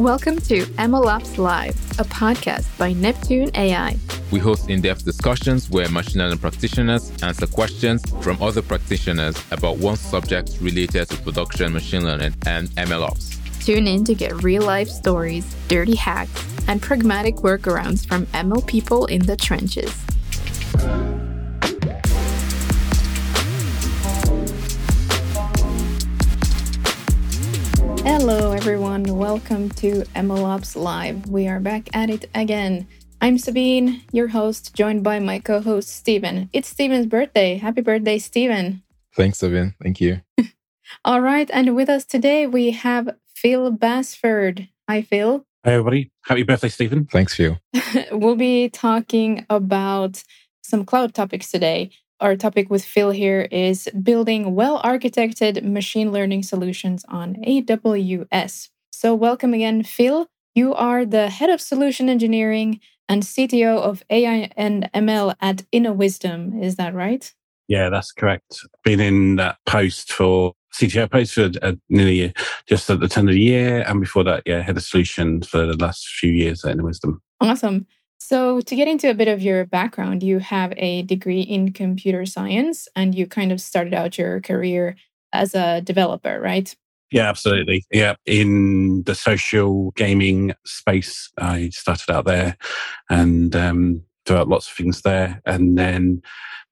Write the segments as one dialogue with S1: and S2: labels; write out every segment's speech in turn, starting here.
S1: Welcome to MLOps Live, a podcast by Neptune AI.
S2: We host in depth discussions where machine learning practitioners answer questions from other practitioners about one subject related to production machine learning and MLOps.
S1: Tune in to get real life stories, dirty hacks, and pragmatic workarounds from ML people in the trenches. Hello, everyone. Welcome to MLOps Live. We are back at it again. I'm Sabine, your host, joined by my co host, Stephen. It's Stephen's birthday. Happy birthday, Stephen.
S2: Thanks, Sabine. Thank you.
S1: All right. And with us today, we have Phil Basford. Hi, Phil.
S3: Hi, everybody. Happy birthday, Stephen.
S2: Thanks, Phil.
S1: we'll be talking about some cloud topics today. Our topic with Phil here is building well architected machine learning solutions on AWS. So, welcome again, Phil. You are the head of solution engineering and CTO of AI and ML at Inawisdom. Is that right?
S3: Yeah, that's correct. Been in that post for CTO post for uh, nearly just at the turn of the year. And before that, yeah, head of solutions for the last few years at Inawisdom.
S1: Awesome. So, to get into a bit of your background, you have a degree in computer science and you kind of started out your career as a developer, right?
S3: Yeah, absolutely. Yeah, in the social gaming space, I started out there and um, developed lots of things there. And then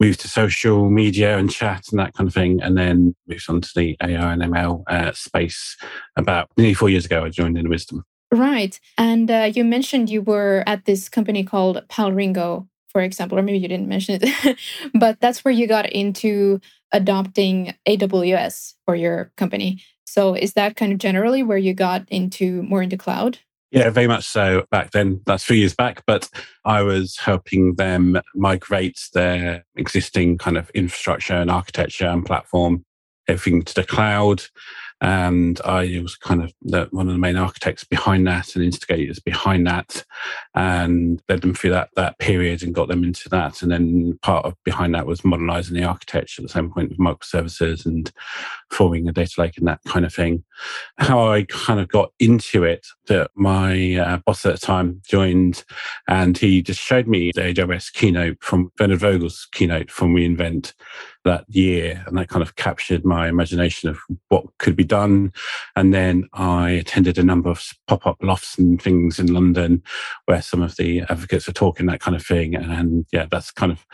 S3: moved to social media and chat and that kind of thing, and then moved on to the AI and ML uh, space about nearly four years ago. I joined Inawisdom.
S1: Right. And uh, you mentioned you were at this company called Palringo, for example, or maybe you didn't mention it, but that's where you got into adopting AWS for your company. So is that kind of generally where you got into more into cloud?
S3: Yeah, very much so back then. That's three years back, but I was helping them migrate their existing kind of infrastructure and architecture and platform, everything to the cloud. And I was kind of the, one of the main architects behind that and instigators behind that, and led them through that that period and got them into that. And then part of behind that was modernizing the architecture at the same point with microservices and forming a data lake and that kind of thing. How I kind of got into it, that my uh, boss at the time joined, and he just showed me the AWS keynote from Werner Vogels' keynote from re:Invent that year. And that kind of captured my imagination of what could be done. And then I attended a number of pop up lofts and things in London where some of the advocates were talking that kind of thing. And yeah, that's kind of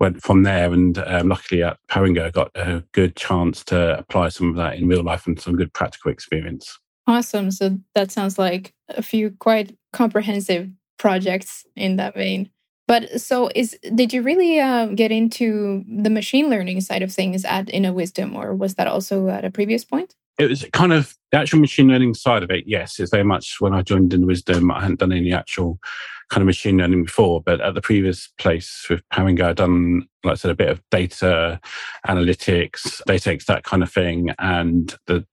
S3: went from there. And um, luckily at Palringo, I got a good chance to apply some of that in real life and some good practical experience.
S1: Awesome. So that sounds like a few quite comprehensive projects in that vein. But so is did you really uh, get into the machine learning side of things at Inawisdom, or was that also at a previous point?
S3: It was kind of the actual machine learning side of it. Yes, it's very much when I joined Inawisdom, I hadn't done any actual kind of machine learning before, but at the previous place with Palringo, I'd done, like I said, a bit of data analytics, data that kind of thing. And the,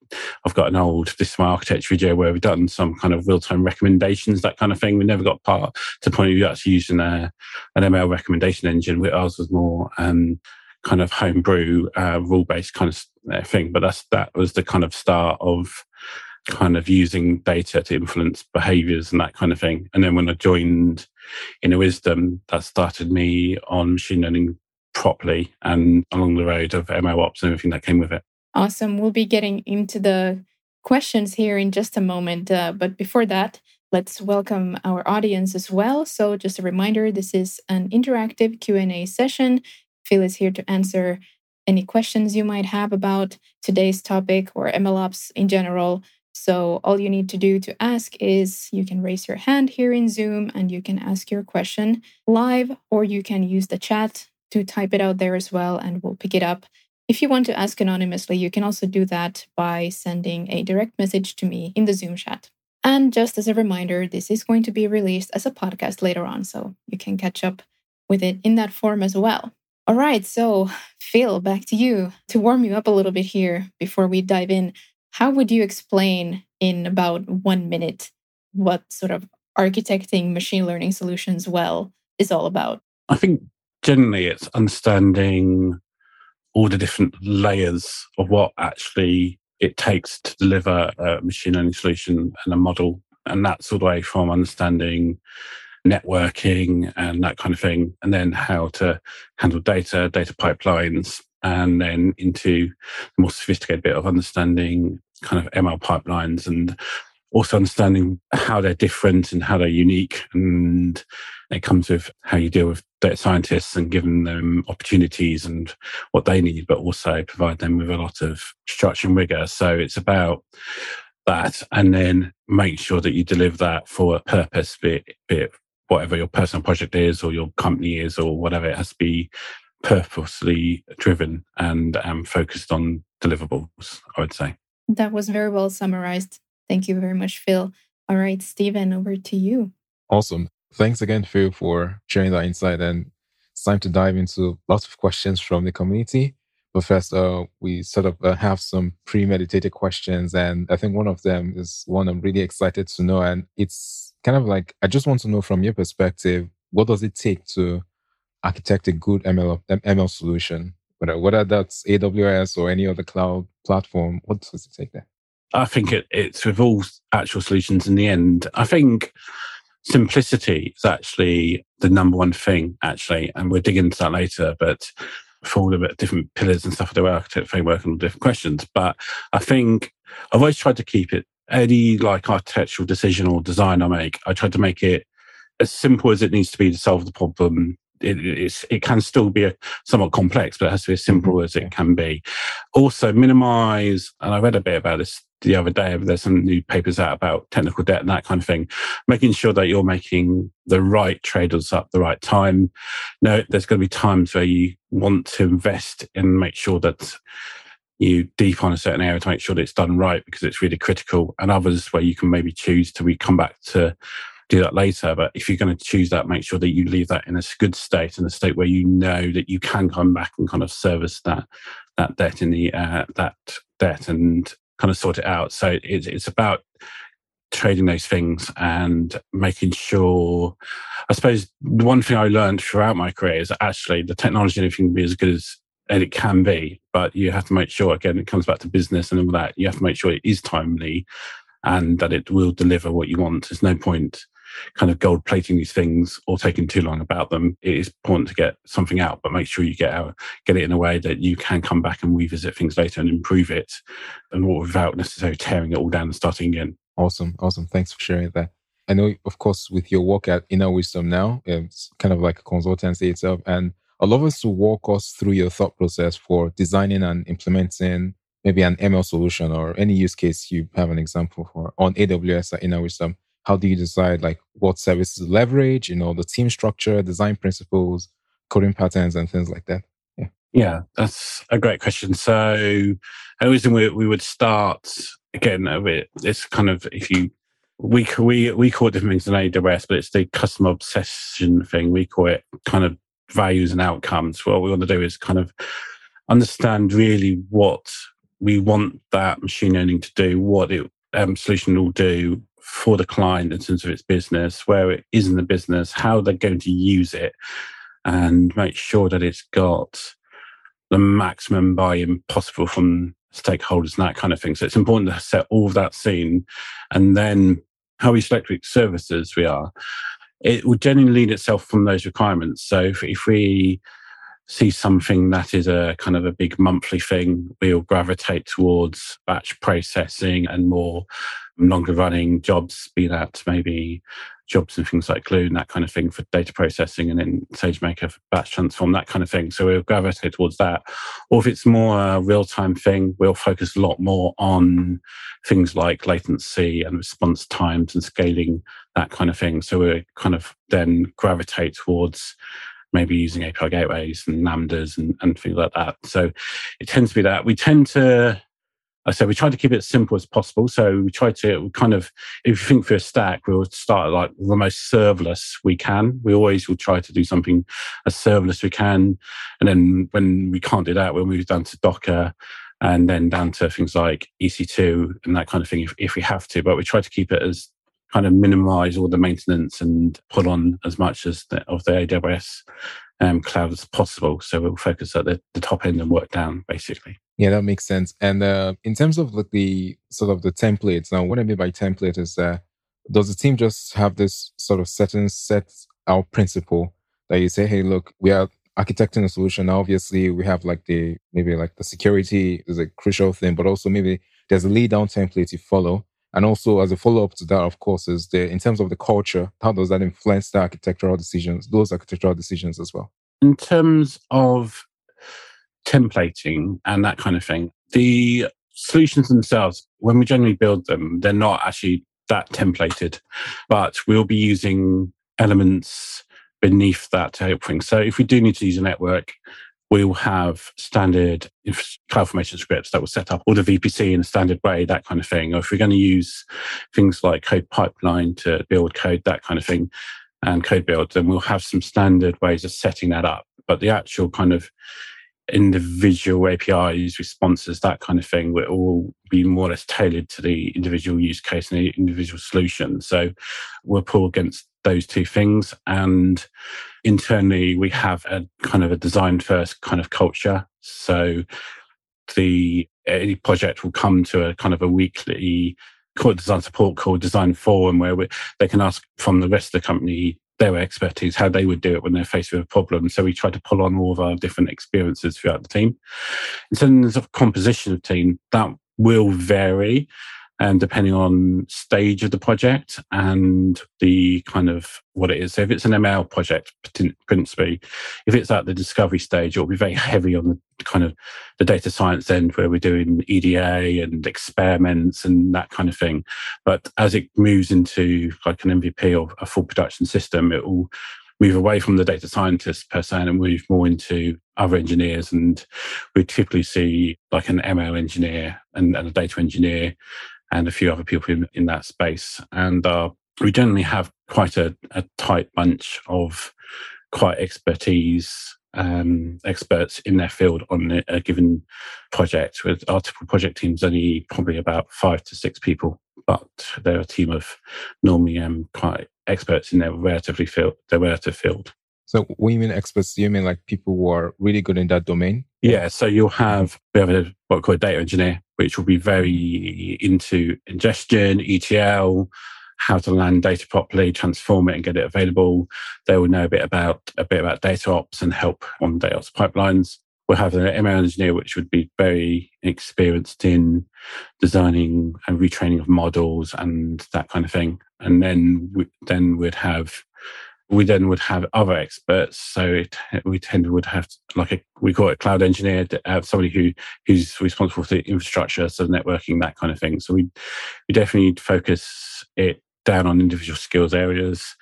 S3: I've got an old This is my architecture video where we've done some kind of real time recommendations, that kind of thing. We never got part to the point of actually using a, an ML recommendation engine. Where ours was more um, kind of homebrew, uh, rule based kind of uh, thing. But that's that was the kind of start of kind of using data to influence behaviors and that kind of thing. And then when I joined Inawisdom, that started me on machine learning properly and along the road of ML ops and everything that came with it.
S1: Awesome. We'll be getting into the questions here in just a moment. Uh, but before that, let's welcome our audience as well. So just a reminder, this is an interactive Q&A session. Phil is here to answer any questions you might have about today's topic or MLOps in general. So all you need to do to ask is you can raise your hand here in Zoom and you can ask your question live, or you can use the chat to type it out there as well, and we'll pick it up. If you want to ask anonymously, you can also do that by sending a direct message to me in the Zoom chat. And just as a reminder, this is going to be released as a podcast later on, so you can catch up with it in that form as well. All right, so Phil, back to you to warm you up a little bit here before we dive in. How would you explain in about one minute what sort of architecting machine learning solutions well is all about?
S3: I think generally it's understanding all the different layers of what actually it takes to deliver a machine learning solution and a model And that's all the way from understanding networking and that kind of thing, and then how to handle data, data pipelines, and then into the more sophisticated bit of understanding kind of ML pipelines and also understanding how they're different and how they're unique. And it comes with how you deal with data scientists and giving them opportunities and what they need, but also provide them with a lot of structure and rigor. So it's about that and then make sure that you deliver that for a purpose, be it, be it whatever your personal project is or your company is or whatever. It has to be purposely driven and um, focused on deliverables, I would say.
S1: That was very well summarized. Thank you very much, Phil. All right, Stephen, over to you.
S2: Awesome. Thanks again, Phil, for sharing that insight. And it's time to dive into lots of questions from the community. But first, uh, we sort of uh, have some premeditated questions. And I think one of them is one I'm really excited to know. And it's kind of like, I just want to know from your perspective, what does it take to architect a good ML, ML solution? Whether, whether that's AWS or any other cloud platform, what does it take there?
S3: I think it, it's with all actual solutions in the end. I think simplicity is actually the number one thing, actually, and we'll dig into that later. But for all the different pillars and stuff of the architect framework and all different questions. But I think I've always tried to keep it any like architectural decision or design I make, I try to make it as simple as it needs to be to solve the problem it, it can still be a, somewhat complex, but it has to be as simple mm-hmm. as it can be. Also, minimize, and I read a bit about this the other day. There's some new papers out about technical debt and that kind of thing. Making sure that you're making the right trade-offs up the right time. No, there's going to be times where you want to invest and make sure that you deep on a certain area to make sure that it's done right because it's really critical, and others where you can maybe choose to we come back to do that later. But if you're going to choose that, make sure that you leave that in a good state, in a state where you know that you can come back and kind of service that that debt in the uh, that debt and kind of sort it out. So it's it's about trading those things and making sure. I suppose the one thing I learned throughout my career is that actually the technology and everything can be as good as and it can be, but you have to make sure again it comes back to business and all that. You have to make sure it is timely and that it will deliver what you want. There's no point kind of gold plating these things or taking too long about them. It is important to get something out, but make sure you get out, get it in a way that you can come back and revisit things later and improve it, and without necessarily tearing it all down and starting again.
S2: Awesome, awesome. Thanks for sharing that. I know, of course, with your work at Inawisdom now, it's kind of like a consultancy itself, and I'd love us to walk us through your thought process for designing and implementing maybe an ML solution or any use case you have an example for on AWS at Inawisdom. How do you decide like what services leverage you know the team structure design principles coding patterns and things like that?
S3: Yeah. Yeah that's a great question. So i think we, we would start again a bit it's kind of if you we we we call it different things than AWS, but it's the customer obsession thing. We call it kind of values and outcomes. What we want to do is kind of understand really what we want that machine learning to do, what it um, solution will do, for the client in terms of its business, where it is in the business, how they're going to use it, and make sure that it's got the maximum buy-in possible from stakeholders and that kind of thing. So it's important to set all of that scene, and then how we select which services we are. It will generally lead itself from those requirements. So if, if we see something that is a kind of a big monthly thing, we'll gravitate towards batch processing and more longer running jobs, be that maybe jobs and things like Glue and that kind of thing for data processing and then SageMaker for batch transform, that kind of thing. So we'll gravitate towards that. Or if it's more a real time thing, we'll focus a lot more on things like latency and response times and scaling, that kind of thing. So we kind of then gravitate towards maybe using API gateways and lambdas and, and things like that. So it tends to be that we tend to Said we try to keep it as simple as possible. So we try to kind of, if you think for a stack, we'll start like the most serverless we can. We always will try to do something as serverless we can. And then when we can't do that, we'll move down to Docker and then down to things like EC2 and that kind of thing if, if we have to. But we try to keep it as kind of minimize all the maintenance and put on as much as the, of the AWS um, cloud as possible. So we'll focus at the, the top end and work down basically.
S2: Yeah, that makes sense. And uh, in terms of like the sort of the templates, now what I mean by template is uh, does the team just have this sort of certain set out principle that you say, hey, look, we are architecting a solution. Now, obviously, we have like the maybe like the security is a crucial thing, but also maybe there's a lead down template you follow. And also, as a follow up to that, of course, is the in terms of the culture, how does that influence the architectural decisions, those architectural decisions as well?
S3: In terms of templating and that kind of thing, the solutions themselves, when we generally build them, they're not actually that templated, but we'll be using elements beneath that to help things. So if we do need to use a network, we will have standard CloudFormation scripts that will set up all the VPC in a standard way, that kind of thing. Or if we're going to use things like CodePipeline to build code, that kind of thing, and CodeBuild, then we'll have some standard ways of setting that up. But the actual kind of individual APIs, responses, that kind of thing, will all be more or less tailored to the individual use case and the individual solution. So we'll pull against those two things. And internally, we have a kind of a design first kind of culture. So the any project will come to a kind of a weekly core design support called design forum where we, they can ask from the rest of the company their expertise, how they would do it when they're faced with a problem. So we try to pull on all of our different experiences throughout the team. In terms of composition of team, that will vary and depending on stage of the project and the kind of what it is. So if it's an ML project, principally, if it's at the discovery stage, it'll be very heavy on the kind of the data science end where we're doing EDA and experiments and that kind of thing. But as it moves into like an MVP or a full production system, it will move away from the data scientists per se and move more into other engineers. And we typically see like an ML engineer and, and a data engineer and a few other people in, in that space. And uh, we generally have quite a, a tight bunch of quite expertise um, experts in their field on a given project. With our typical project teams, only probably about five to six people, but they're a team of normally um, quite experts in their relatively field, their relative field.
S2: So when you mean experts, you mean like people who are really good in that domain?
S3: Yeah. So you'll have we have a what we call a data engineer, which will be very into ingestion, ETL, how to land data properly, transform it and get it available. They will know a bit about a bit about data ops and help on data ops pipelines. We'll have an ML engineer, which would be very experienced in designing and retraining of models and that kind of thing. And then we, then we'd have we then would have other experts. So we tend to would have like a we call it cloud engineer, have somebody who who's responsible for the infrastructure, so networking, that kind of thing. So we we definitely focus it down on individual skills areas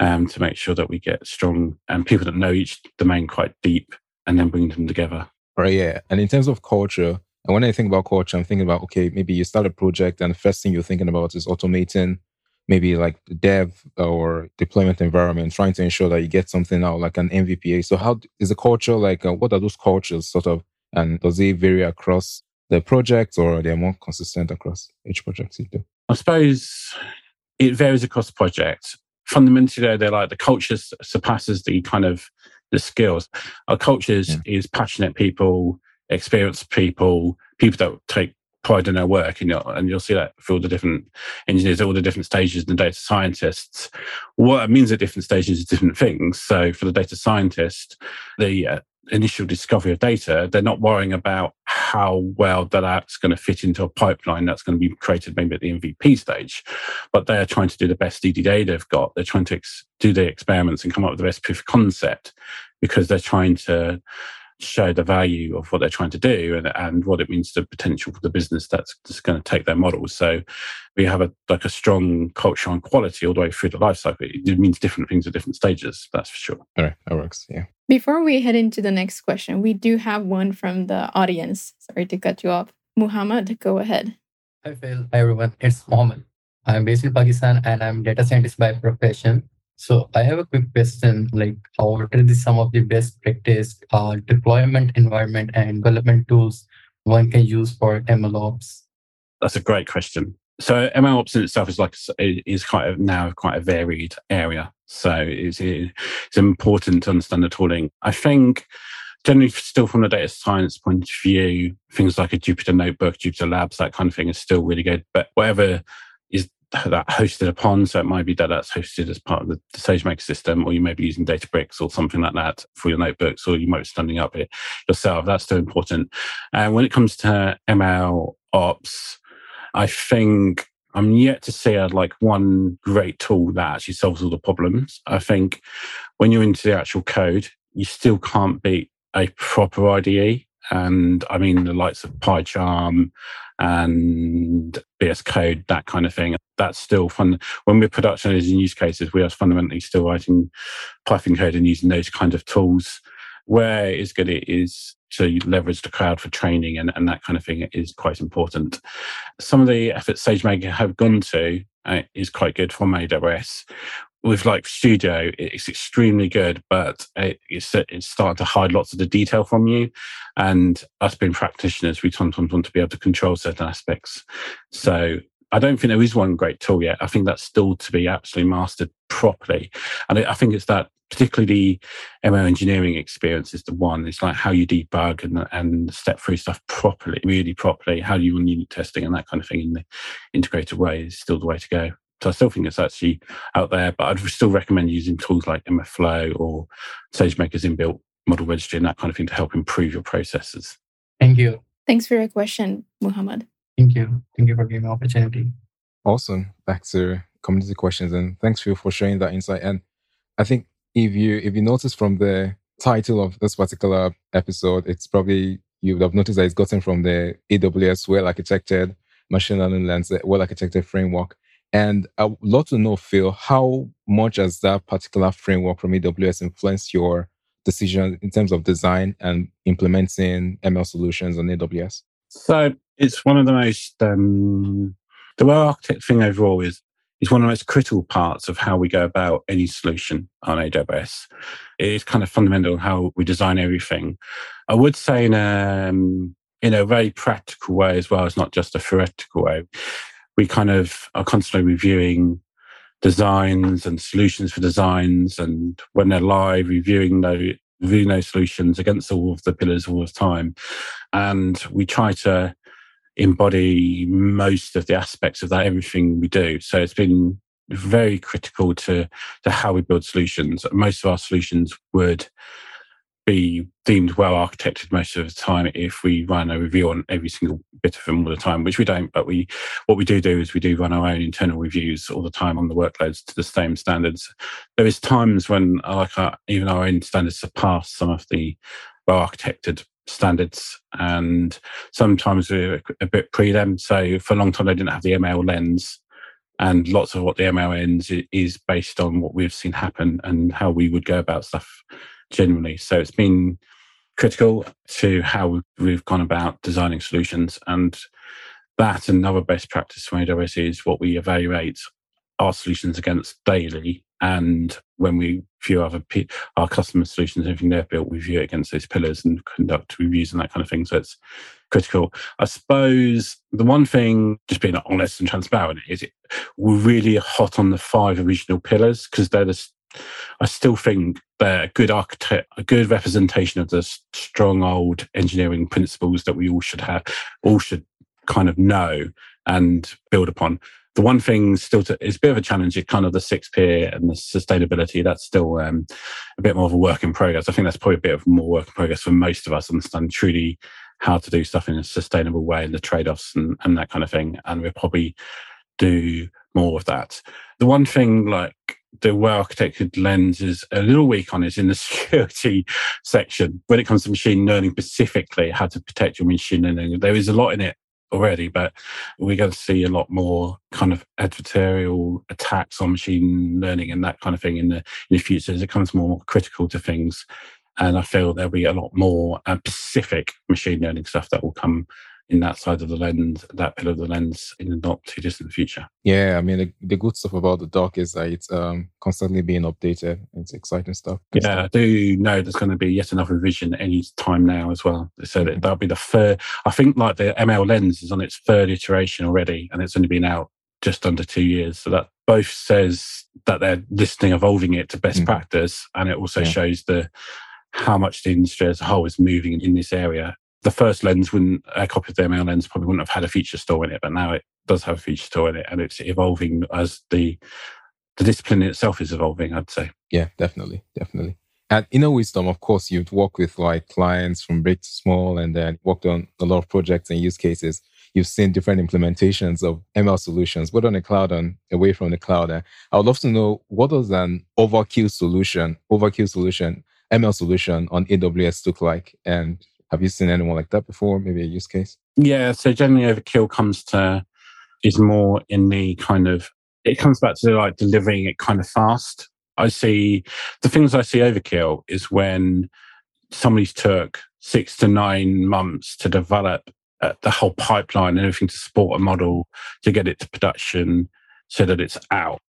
S3: um, to make sure that we get strong and people that know each domain quite deep, and then bring them together.
S2: Right. Yeah. And in terms of culture, and when I think about culture, I'm thinking about okay, maybe you start a project, and the first thing you're thinking about is automating maybe like the dev or deployment environment, trying to ensure that you get something out like an MVPA. So, how is the culture like? Uh, what are those cultures sort of, and does it vary across the projects, or are they more consistent across each project you do?
S3: I suppose it varies across the project. Fundamentally, they're like the culture surpasses the kind of the skills. Our cultures yeah. is passionate people, experienced people, people that take pride in their work, and you'll, and you'll see that for all the different engineers, all the different stages, and the data scientists. What it means at different stages is different things. So for the data scientist, the uh, initial discovery of data, they're not worrying about how well that app's going to fit into a pipeline that's going to be created maybe at the MVP stage. But they are trying to do the best EDA they've got. They're trying to ex- do the experiments and come up with the best proof of concept because they're trying to show the value of what they're trying to do and, and what it means to the potential for the business that's just going to take their models. So we have a like a strong culture on quality all the way through the life cycle. It means different things at different stages, that's for sure.
S2: All right, that works. Yeah.
S1: Before we head into the next question, we do have one from the audience. Sorry to cut you off. Muhammad, go ahead.
S4: Hi Phil. Hi everyone. It's Mohammed. I'm based in Pakistan and I'm data scientist by profession. So I have a quick question, like how what are the, some of the best practice uh, deployment environment and development tools one can use for MLOps?
S3: That's a great question. So MLOps in itself is like is quite a, now quite a varied area. So it's it's important to understand the tooling. I think generally still from the data science point of view, things like a Jupyter Notebook, Jupyter Labs, that kind of thing is still really good. But whatever that hosted upon. So it might be that that's hosted as part of the, SageMaker system, or you may be using Databricks or something like that for your notebooks, or you might be standing up it yourself. That's still important. And when it comes to ML ops, I think I'm yet to see a, like one great tool that actually solves all the problems. I think when you're into the actual code, you still can't beat a proper IDE. And I mean, the likes of PyCharm and VS Code, that kind of thing. That's still fun. When we're productionizing use cases, we are fundamentally still writing Python code and using those kind of tools. Where it's good is to leverage the cloud for training and, and that kind of thing is quite important. Some of the efforts SageMaker have gone to uh, is quite good from AWS with like Studio, it's extremely good, but it's it's starting to hide lots of the detail from you. And us being practitioners, we sometimes want to be able to control certain aspects. So I don't think there is one great tool yet. I think that's still to be absolutely mastered properly. And I think it's that particularly the ML engineering experience is the one. It's like how you debug and and step through stuff properly, really properly. How you run unit testing and that kind of thing in the integrated way is still the way to go. So I still think it's actually out there, but I'd still recommend using tools like MLflow or SageMaker's inbuilt model registry and that kind of thing to help improve your processes.
S4: Thank you.
S1: Thanks for your question, Muhammad.
S4: Thank you. Thank you for giving me the opportunity.
S2: Awesome. Back to community questions and thanks Phil for sharing that insight. And I think if you if you notice from the title of this particular episode, it's probably you would have noticed that it's gotten from the AWS well architected machine learning lens, well architected framework. And I would love to know, Phil, how much has that particular framework from AWS influenced your decision in terms of design and implementing ML solutions on AWS?
S3: So it's one of the most um, the well architect thing overall is is one of the most critical parts of how we go about any solution on AWS. It is kind of fundamental how we design everything. I would say in a, um, in a very practical way as well, it's not just a theoretical way we kind of are constantly reviewing designs and solutions for designs and when they're live reviewing those reviewing those solutions against all of the pillars all the time. And we try to embody most of the aspects of that everything we do. So it's been very critical to to how we build solutions. Most of our solutions would be deemed well architected most of the time if we run a review on every single bit of them all the time, which we don't. But we, what we do do is we do run our own internal reviews all the time on the workloads to the same standards. There is times when, like, our, even our own standards surpass some of the well architected standards, and sometimes we're a bit pre them. So for a long time, they didn't have the ML lens. And lots of what the ML lens is based on what we've seen happen and how we would go about stuff generally. So it's been critical to how we've gone about designing solutions. And that and another best practice from AWS is what we evaluate our solutions against daily. And when we view other p- our customer solutions, everything they've built, we view it against those pillars and conduct reviews and that kind of thing. So it's critical. I suppose the one thing, just being honest and transparent, is it, we're really hot on the five original pillars because they're the I still think they're a good architect, a good representation of the strong old engineering principles that we all should have, all should kind of know and build upon. The one thing still to, is a bit of a challenge is kind of the six peer and the sustainability. That's still um, a bit more of a work in progress. I think that's probably a bit of more work in progress for most of us, understand truly how to do stuff in a sustainable way and the trade offs and, and that kind of thing. And we'll probably do more of that. The one thing, like the well architected lens is a little weak on is in the security section. When it comes to machine learning specifically, how to protect your machine learning, there is a lot in it already, but we're going to see a lot more kind of adversarial attacks on machine learning and that kind of thing in the in the future as it comes more critical to things. And I feel there'll be a lot more uh, specific machine learning stuff that will come in that side of the lens, that pillar of the lens in the not too distant future.
S2: Yeah, I mean, the, the good stuff about the dock is that it's um, constantly being updated. It's exciting stuff.
S3: Good yeah, stuff. I do know there's going to be yet another revision any time now as well. So that, that'll be the third. I think like the ML lens is on its third iteration already, and it's only been out just under two years. So that both says that they're listening, evolving it to best mm. practice, and it also yeah. shows the how much the industry as a whole is moving in this area the first lens wouldn't a copy of the ML lens probably wouldn't have had a feature store in it, but now it does have a feature store in it, and it's evolving as the the discipline itself is evolving. I'd say.
S2: Yeah, definitely, definitely. And in At Inawisdom, of course, you've worked with like clients from big to small, and then worked on a lot of projects and use cases. You've seen different implementations of ML solutions, both on the cloud and away from the cloud. And I would love to know what does an overkill solution, overkill solution, ML solution on AWS look like, and have you seen anyone like that before? Maybe a use case?
S3: Yeah. So generally, overkill comes to is more in the kind of it comes back to like delivering it kind of fast. I see the things I see overkill is when somebody's took six to nine months to develop uh, the whole pipeline and everything to support a model to get it to production so that it's out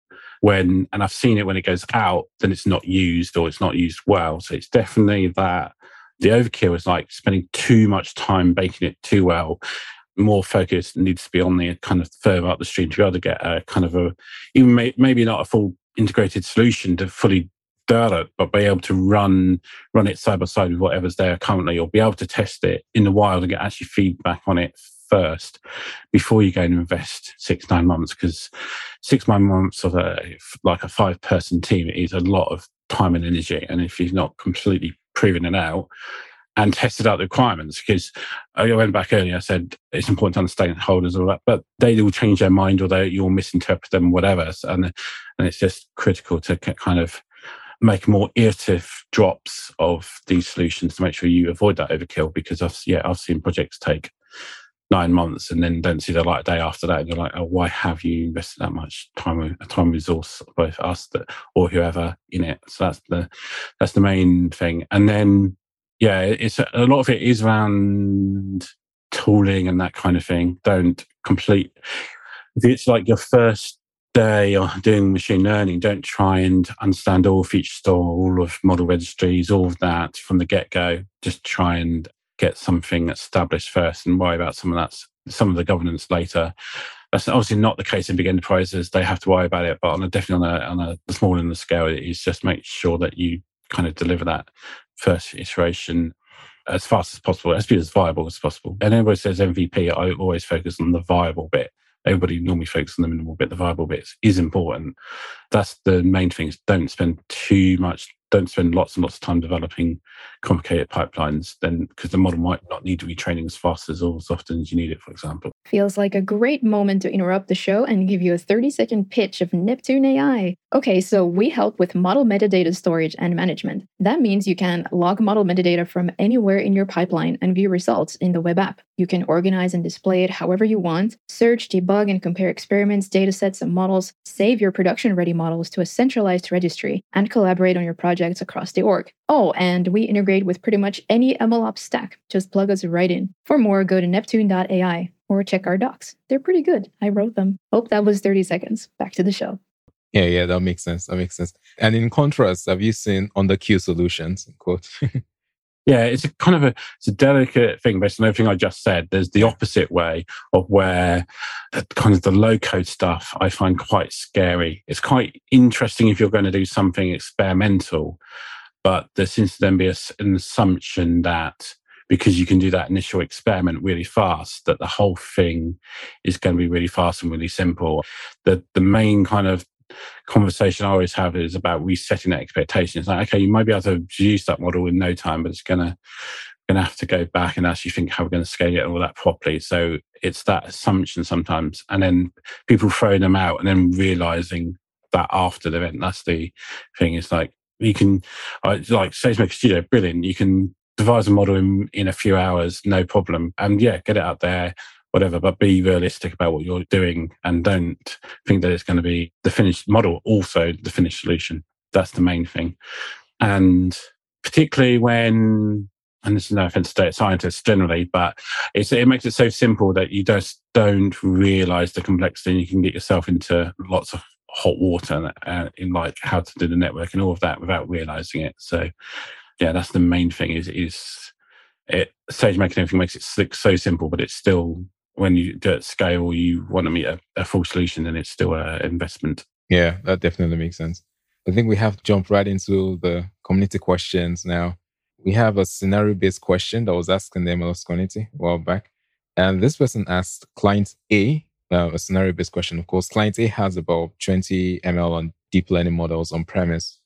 S3: when and i've seen it when it goes out then it's not used or it's not used well so it's definitely that the overkill is like spending too much time baking it too well. More focus needs to be on the kind of further up the stream to be able to get a kind of a even may, maybe not a full integrated solution to fully develop, but be able to run run it side by side with whatever's there currently, or be able to test it in the wild and get actually feedback on it first before you go and invest six nine months because six nine months of a like a five person team is a lot of time and energy and if you're not completely proven it out and tested out the requirements because I went back earlier. I said it's important to understand holders and all that, but they will change their mind or they you'll misinterpret them, whatever. And and it's just critical to kind of make more iterative drops of these solutions to make sure you avoid that overkill. Because I've yeah I've seen projects take nine months and then don't see the light day after that. And you're like, oh, why have you invested that much time, uh, time resource, both us that, or whoever in it? So that's the, that's the main thing. And then, yeah, it's a lot of it is around tooling and that kind of thing. Don't complete, if it's like your first day or doing machine learning, don't try and understand all feature store, all of model registries, all of that from the get go. Just try and get something established first and worry about some of that, some of the governance later. That's obviously not the case in big enterprises. They have to worry about it, but on a definitely on a, on a small in the scale, is just make sure that you kind of deliver that first iteration as fast as possible, as be as viable as possible. And everybody says MVP, I always focus on the viable bit. Everybody normally focuses on the minimal bit. The viable bit is important. That's the main thing. Is don't spend too much don't spend lots and lots of time developing complicated pipelines, then because the model might not need to be training as fast as or as often as you need it, for example.
S1: Feels like a great moment to interrupt the show and give you a 30 second pitch of Neptune AI. Okay, so we help with model metadata storage and management. That means you can log model metadata from anywhere in your pipeline and view results in the web app. You can organize and display it however you want, search, debug, and compare experiments, datasets, and models, save your production ready models to a centralized registry, and collaborate on your projects across the org. Oh, and we integrate with pretty much any MLOps stack. Just plug us right in. For more, go to neptune.ai or check our docs. They're pretty good. I wrote them. Hope that was 30 seconds. Back to the show.
S2: Yeah, yeah, that makes sense. That makes sense. And in contrast, have you seen on the queue solutions? Quote.
S3: yeah, it's a kind of a it's a delicate thing based on everything I just said. There's the opposite way of where kind of the low code stuff I find quite scary. It's quite interesting if you're going to do something experimental, but there seems to then be a, an assumption that because you can do that initial experiment really fast, that the whole thing is going to be really fast and really simple. The the main kind of conversation I always have is about resetting expectations. like, okay, you might be able to use that model in no time, but it's gonna gonna have to go back and actually think how we're to scale it and all that properly. So it's that assumption sometimes, and then people throwing them out and then realizing that after the event. That's the thing. It's like you can, like SageMaker Studio, brilliant. You can devise a model in, in a few hours, no problem, and yeah, get it out there whatever, but be realistic about what you're doing and don't think that it's going to be the finished model, also the finished solution. That's the main thing. And particularly when, and this is no offense to data scientists generally, but it makes it so simple that you just don't realize the complexity and you can get yourself into lots of hot water uh, in like how to do the network and all of that without realizing it. So yeah, that's the main thing is, is it SageMaker everything makes it so simple, but it's still when you do it scale, you want to meet a, a full solution, then it's still an investment.
S2: Yeah, that definitely makes sense. I think we have to jump right into the community questions now. we have a scenario based question that was asked in the MLS community a while back. And this person asked client A, uh, a scenario based question. Of course, client A has about 20 ML on deep learning models on premise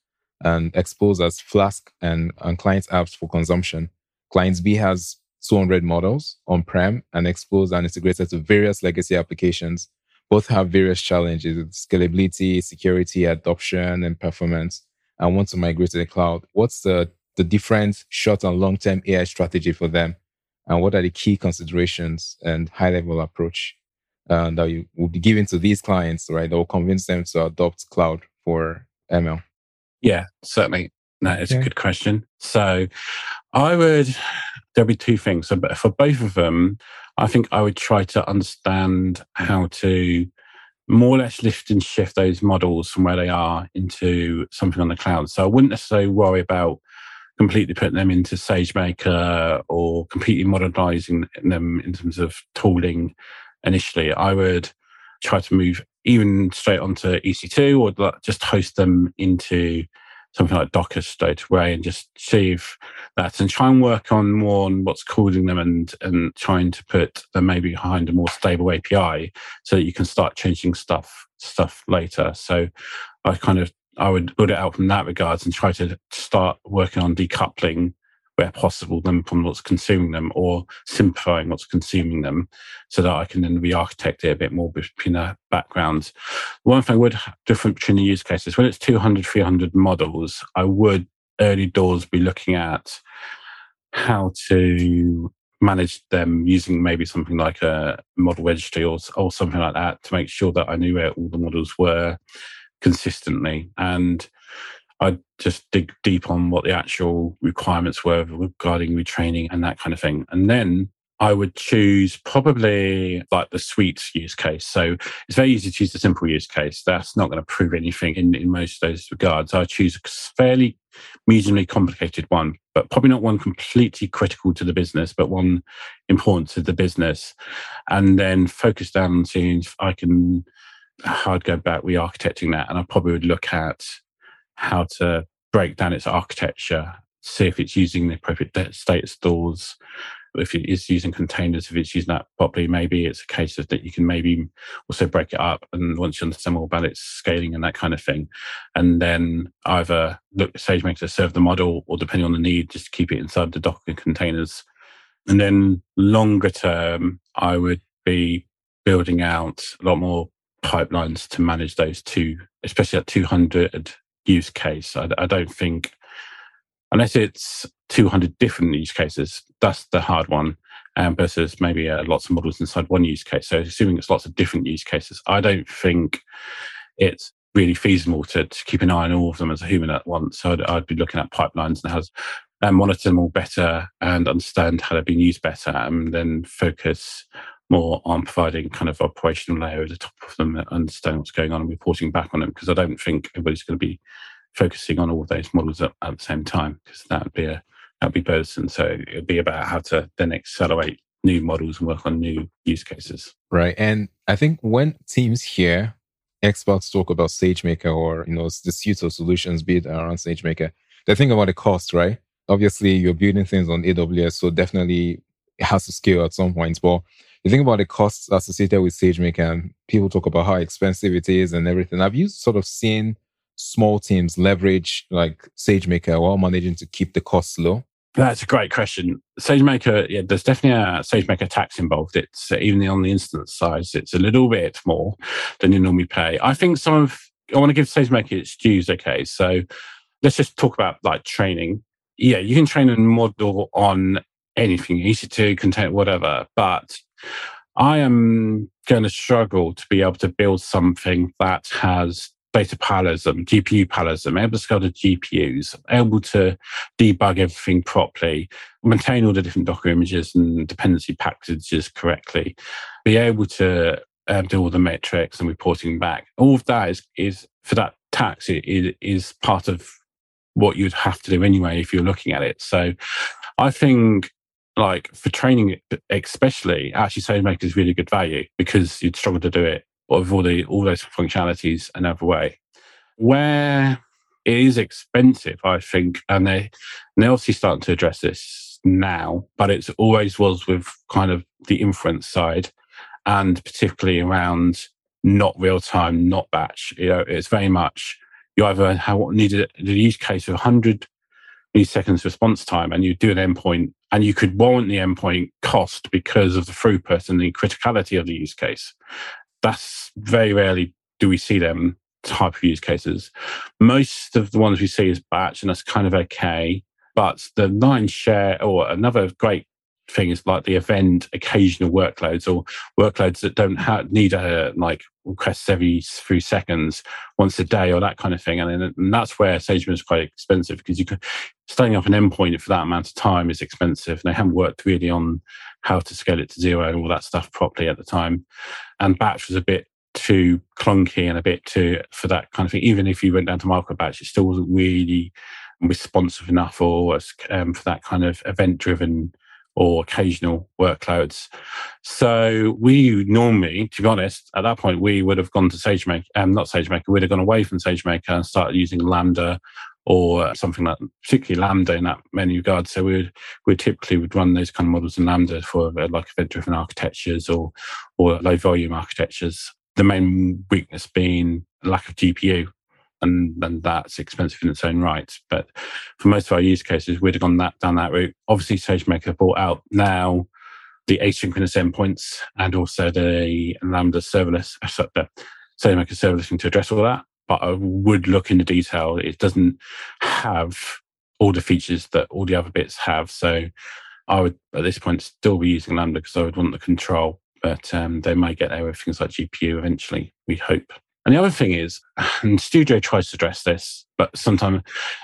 S2: and exposed as Flask and, and client apps for consumption. Client B has 200 models on prem and exposed and integrated to various legacy applications. Both have various challenges scalability, security, adoption, and performance, and want to migrate to the cloud. What's the, the different short and long term AI strategy for them? And what are the key considerations and high level approach uh, that you will be giving to these clients, right? That will convince them to adopt cloud for ML?
S3: Yeah, certainly. That is a good question. So I would, there'll be two things. So for both of them, I think I would try to understand how to more or less lift and shift those models from where they are into something on the cloud. So I wouldn't necessarily worry about completely putting them into SageMaker or completely modernizing them in terms of tooling initially. I would try to move even straight onto EC2 or just host them into something like Docker straight away and just save that and try and work on more on what's causing them and and trying to put them maybe behind a more stable API so that you can start changing stuff stuff later. So I kind of I would put it out from that regards and try to start working on decoupling where possible them from what's consuming them or simplifying what's consuming them so that I can then re-architect it a bit more between the backgrounds. One thing I would different between the use cases, when it's 200, 300 models, I would early doors be looking at how to manage them using maybe something like a model registry or, or something like that to make sure that I knew where all the models were consistently. And I'd just dig deep on what the actual requirements were regarding retraining and that kind of thing. And then I would choose probably like the suite use case. So it's very easy to choose the simple use case. That's not going to prove anything in, in most of those regards. I choose a fairly mediumly complicated one, but probably not one completely critical to the business, but one important to the business. And then focus down on seeing if I can, I'd go back re architecting that. And I probably would look at how to break down its architecture, see if it's using the appropriate state stores, if it is using containers, if it's using that properly, maybe it's a case of that you can maybe also break it up. And once you understand more about its scaling and that kind of thing, and then either look SageMaker to serve the model or depending on the need, just keep it inside the Docker containers. And then longer term, I would be building out a lot more pipelines to manage those two, especially at 200 use case. I, I don't think, unless it's 200 different use cases, that's the hard one. Um, versus maybe uh, lots of models inside one use case. So assuming it's lots of different use cases, I don't think it's really feasible to, to keep an eye on all of them as a human at once. So I'd, I'd be looking at pipelines and how and monitor them all better and understand how they're being used better and then focus more on providing kind of operational layer at the top of them, understand what's going on and reporting back on them. Because I don't think everybody's going to be focusing on all those models at, at the same time, because that would be a that would be bothersome. So it'd be about how to then accelerate new models and work on new use cases.
S2: Right. And I think when teams hear experts talk about SageMaker or you know the suite of solutions built around SageMaker, they think about the cost, right? Obviously, you're building things on AWS, so definitely it has to scale at some point. But you think about the costs associated with SageMaker and people talk about how expensive it is and everything. Have you sort of seen small teams leverage like SageMaker while managing to keep the costs low?
S3: That's a great question. SageMaker, yeah, there's definitely a SageMaker tax involved. It's even on the instance size, it's a little bit more than you normally pay. I think some of, I want to give SageMaker its dues. Okay. So let's just talk about like training. Yeah, you can train a model on anything, EC2, content, whatever, but I am going to struggle to be able to build something that has data parallelism, GPU parallelism, able to scale to GPUs, able to debug everything properly, maintain all the different Docker images and dependency packages correctly, be able to um, do all the metrics and reporting back. All of that is, is for that tax, it, it is part of what you'd have to do anyway if you're looking at it. So I think like for training especially actually SageMaker is really good value because you'd struggle to do it with all the all those functionalities another way where it is expensive, I think, and they they're obviously starting to address this now, but it always was with kind of the inference side, and particularly around not real time, not batch. You know, it's very much you either have needed the use case of 100 milliseconds response time, and you do an endpoint, and you could warrant the endpoint cost because of the throughput and the criticality of the use case. That's very rarely do we see them type of use cases. Most of the ones we see is batch, and that's kind of okay. But the nine share, or another great thing is like the event occasional workloads or workloads that don't have, need a like requests every few seconds once a day or that kind of thing. And, then, and that's where SageMaker is quite expensive because you could starting up an endpoint for that amount of time is expensive and they haven't worked really on how to scale it to zero and all that stuff properly at the time. And batch was a bit too clunky and a bit too for that kind of thing. Even if you went down to micro batch it still wasn't really responsive enough or um, for that kind of event driven or occasional workloads. So we normally, to be honest, at that point, we would have gone to SageMaker, um, not SageMaker, we'd have gone away from SageMaker and started using Lambda or something like, particularly Lambda in that many regards. So we would, we typically would run those kind of models in Lambda for uh, like event-driven architectures or, or low volume architectures. The main weakness being lack of GPU and then that's expensive in its own right. But for most of our use cases, we'd have gone that down that route. Obviously, SageMaker brought out now the asynchronous endpoints and also the Lambda serverless, uh, the SageMaker serverless to address all that. But I would look into detail. It doesn't have all the features that all the other bits have. So I would at this point still be using Lambda because I would want the control. But um, they might get there with things like GPU eventually. We hope. And the other thing is, and Studio tries to address this, but sometimes,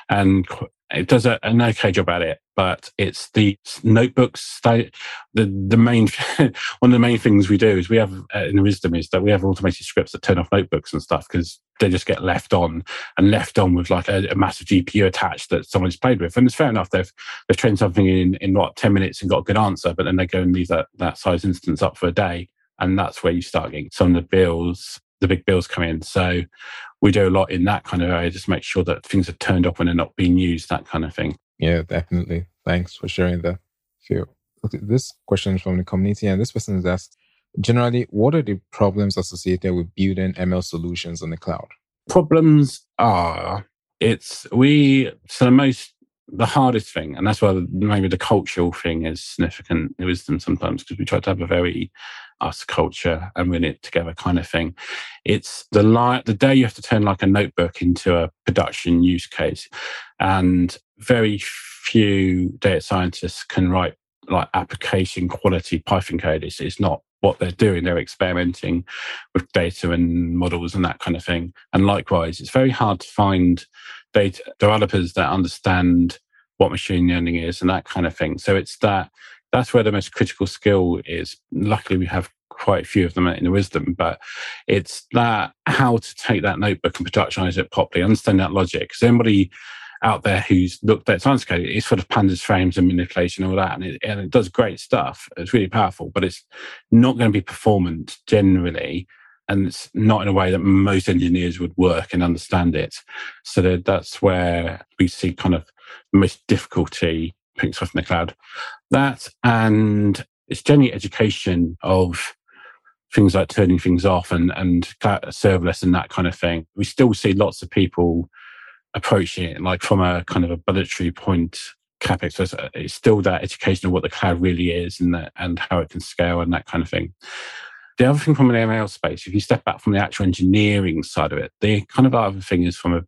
S3: and it does a, an okay job at it, but it's the notebooks. the the main one of the main things we do is we have uh, Inawisdom is that we have automated scripts that turn off notebooks and stuff because they just get left on and left on with like a, a, massive GPU attached that someone's played with. And it's fair enough they've they've trained something in in what ten minutes and got a good answer, but then they go and leave that that size instance up for a day, and that's where you start getting some of the bills the big bills come in. So we do a lot in that kind of area, just make sure that things are turned off when they're not being used, that kind of thing.
S2: Yeah, definitely. Thanks for sharing the Phil. Okay, this question is from the community, and this person is asked generally, what are the problems associated with building ML solutions on the cloud?
S3: Problems are it's we so the most the hardest thing, and that's why maybe the cultural thing is significant wisdom sometimes because we try to have a very us culture and win it together kind of thing. It's the li- the day you have to turn like a notebook into a production use case, and very few data scientists can write like application quality Python code. It's, it's not what they're doing. They're experimenting with data and models and that kind of thing. And likewise, it's very hard to find data developers that understand what machine learning is and that kind of thing. So it's that that's where the most critical skill is. Luckily, we have quite a few of them Inawisdom, but it's that how to take that notebook and productionize it properly, understand that logic. Because anybody out there who's looked at science code, it's full of pandas frames and manipulation and all that, and it, and it does great stuff. It's really powerful, but it's not going to be performant generally and it's not in a way that most engineers would work and understand it. So that, that's where we see kind of most difficulty putting stuff in the cloud. That and it's generally education of things like turning things off and and serverless and that kind of thing. We still see lots of people approaching it like from a kind of a budgetary point capex. So uh, it's still that education of what the cloud really is and that, and how it can scale and that kind of thing. The other thing from an ML space, if you step back from the actual engineering side of it, the kind of other thing is from a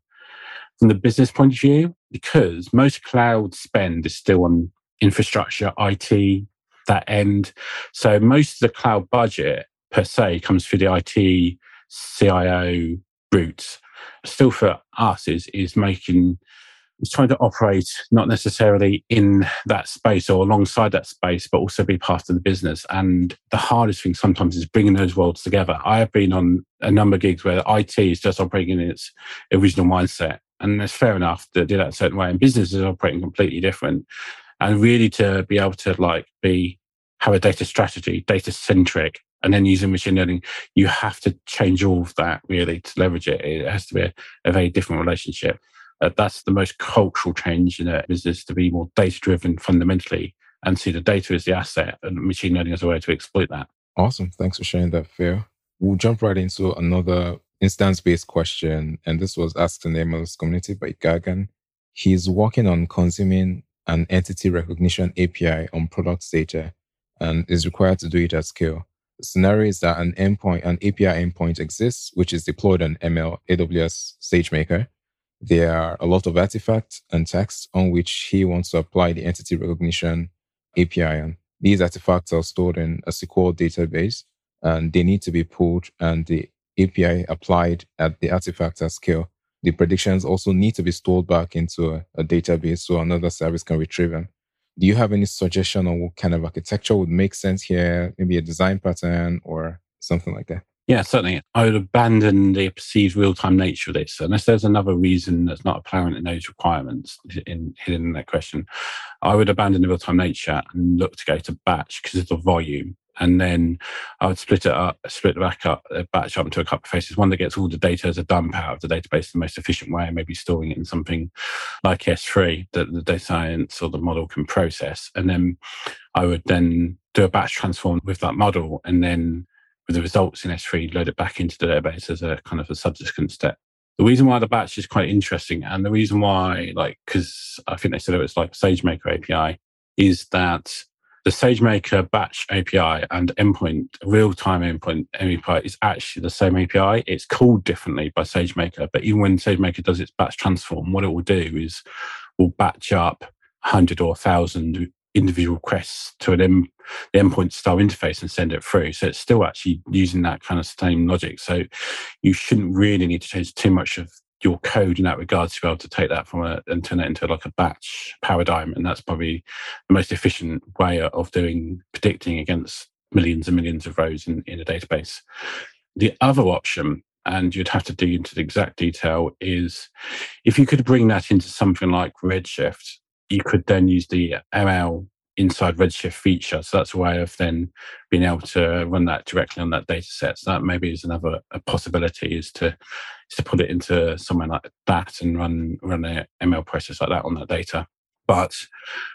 S3: from the business point of view, because most cloud spend is still on infrastructure, IT, that end. So most of the cloud budget per se comes through the IT CIO route. Still for us is is making is trying to operate not necessarily in that space or alongside that space, but also be part of the business. And the hardest thing sometimes is bringing those worlds together. I have been on a number of gigs where IT is just operating in its original mindset. And it's fair enough to do that a certain way. And business is operating completely different. And really to be able to like be have a data strategy, data centric, and then using machine learning, you have to change all of that really to leverage it. It has to be a, a very different relationship. Uh, that's the most cultural change in a business to be more data driven fundamentally and see the data as the asset and machine learning as a way to exploit that.
S2: Awesome. Thanks for sharing that, Phil. We'll jump right into another instance based question. And this was asked in the MLOps community by Gagan. He's working on consuming an entity recognition API on product data and is required to do it at scale. The scenario is that an endpoint, an API endpoint exists, which is deployed on ML AWS SageMaker. There are a lot of artifacts and text on which he wants to apply the entity recognition API on. These artifacts are stored in a SQL database and they need to be pulled and the API applied at the artifact at scale. The predictions also need to be stored back into a, a database so another service can retrieve them. Do you have any suggestion on what kind of architecture would make sense here? Maybe a design pattern or something like that?
S3: Yeah, certainly. I would abandon the perceived real time nature of this, unless there's another reason that's not apparent in those requirements in, hidden in that question. I would abandon the real time nature and look to go to batch because of the volume and then I would split it up, split it back up, uh, batch up into a couple of phases. One that gets all the data as a dump out of the database the most efficient way, maybe storing it in something like S3 that the data science or the model can process. And then I would then do a batch transform with that model, and then with the results in S3, load it back into the database as a kind of a subsequent step. The reason why the batch is quite interesting, and the reason why, like, because I think they said it was like SageMaker API, is that the SageMaker batch API and endpoint, real time endpoint API is actually the same API. It's called differently by SageMaker, but even when SageMaker does its batch transform, what it will do is will batch up 100 or 1,000 individual requests to an the endpoint style interface and send it through. So it's still actually using that kind of same logic. So you shouldn't really need to change too much of your code in that regard to be able to take that from a and turn it into like a batch paradigm and that's probably the most efficient way of doing predicting against millions and millions of rows in, in a database. The other option and you'd have to dig into the exact detail is if you could bring that into something like redshift you could then use the ml inside Redshift feature. So that's a way of then being able to run that directly on that data set. So that maybe is another possibility is to is to put it into somewhere like that and run run an ML process like that on that data. But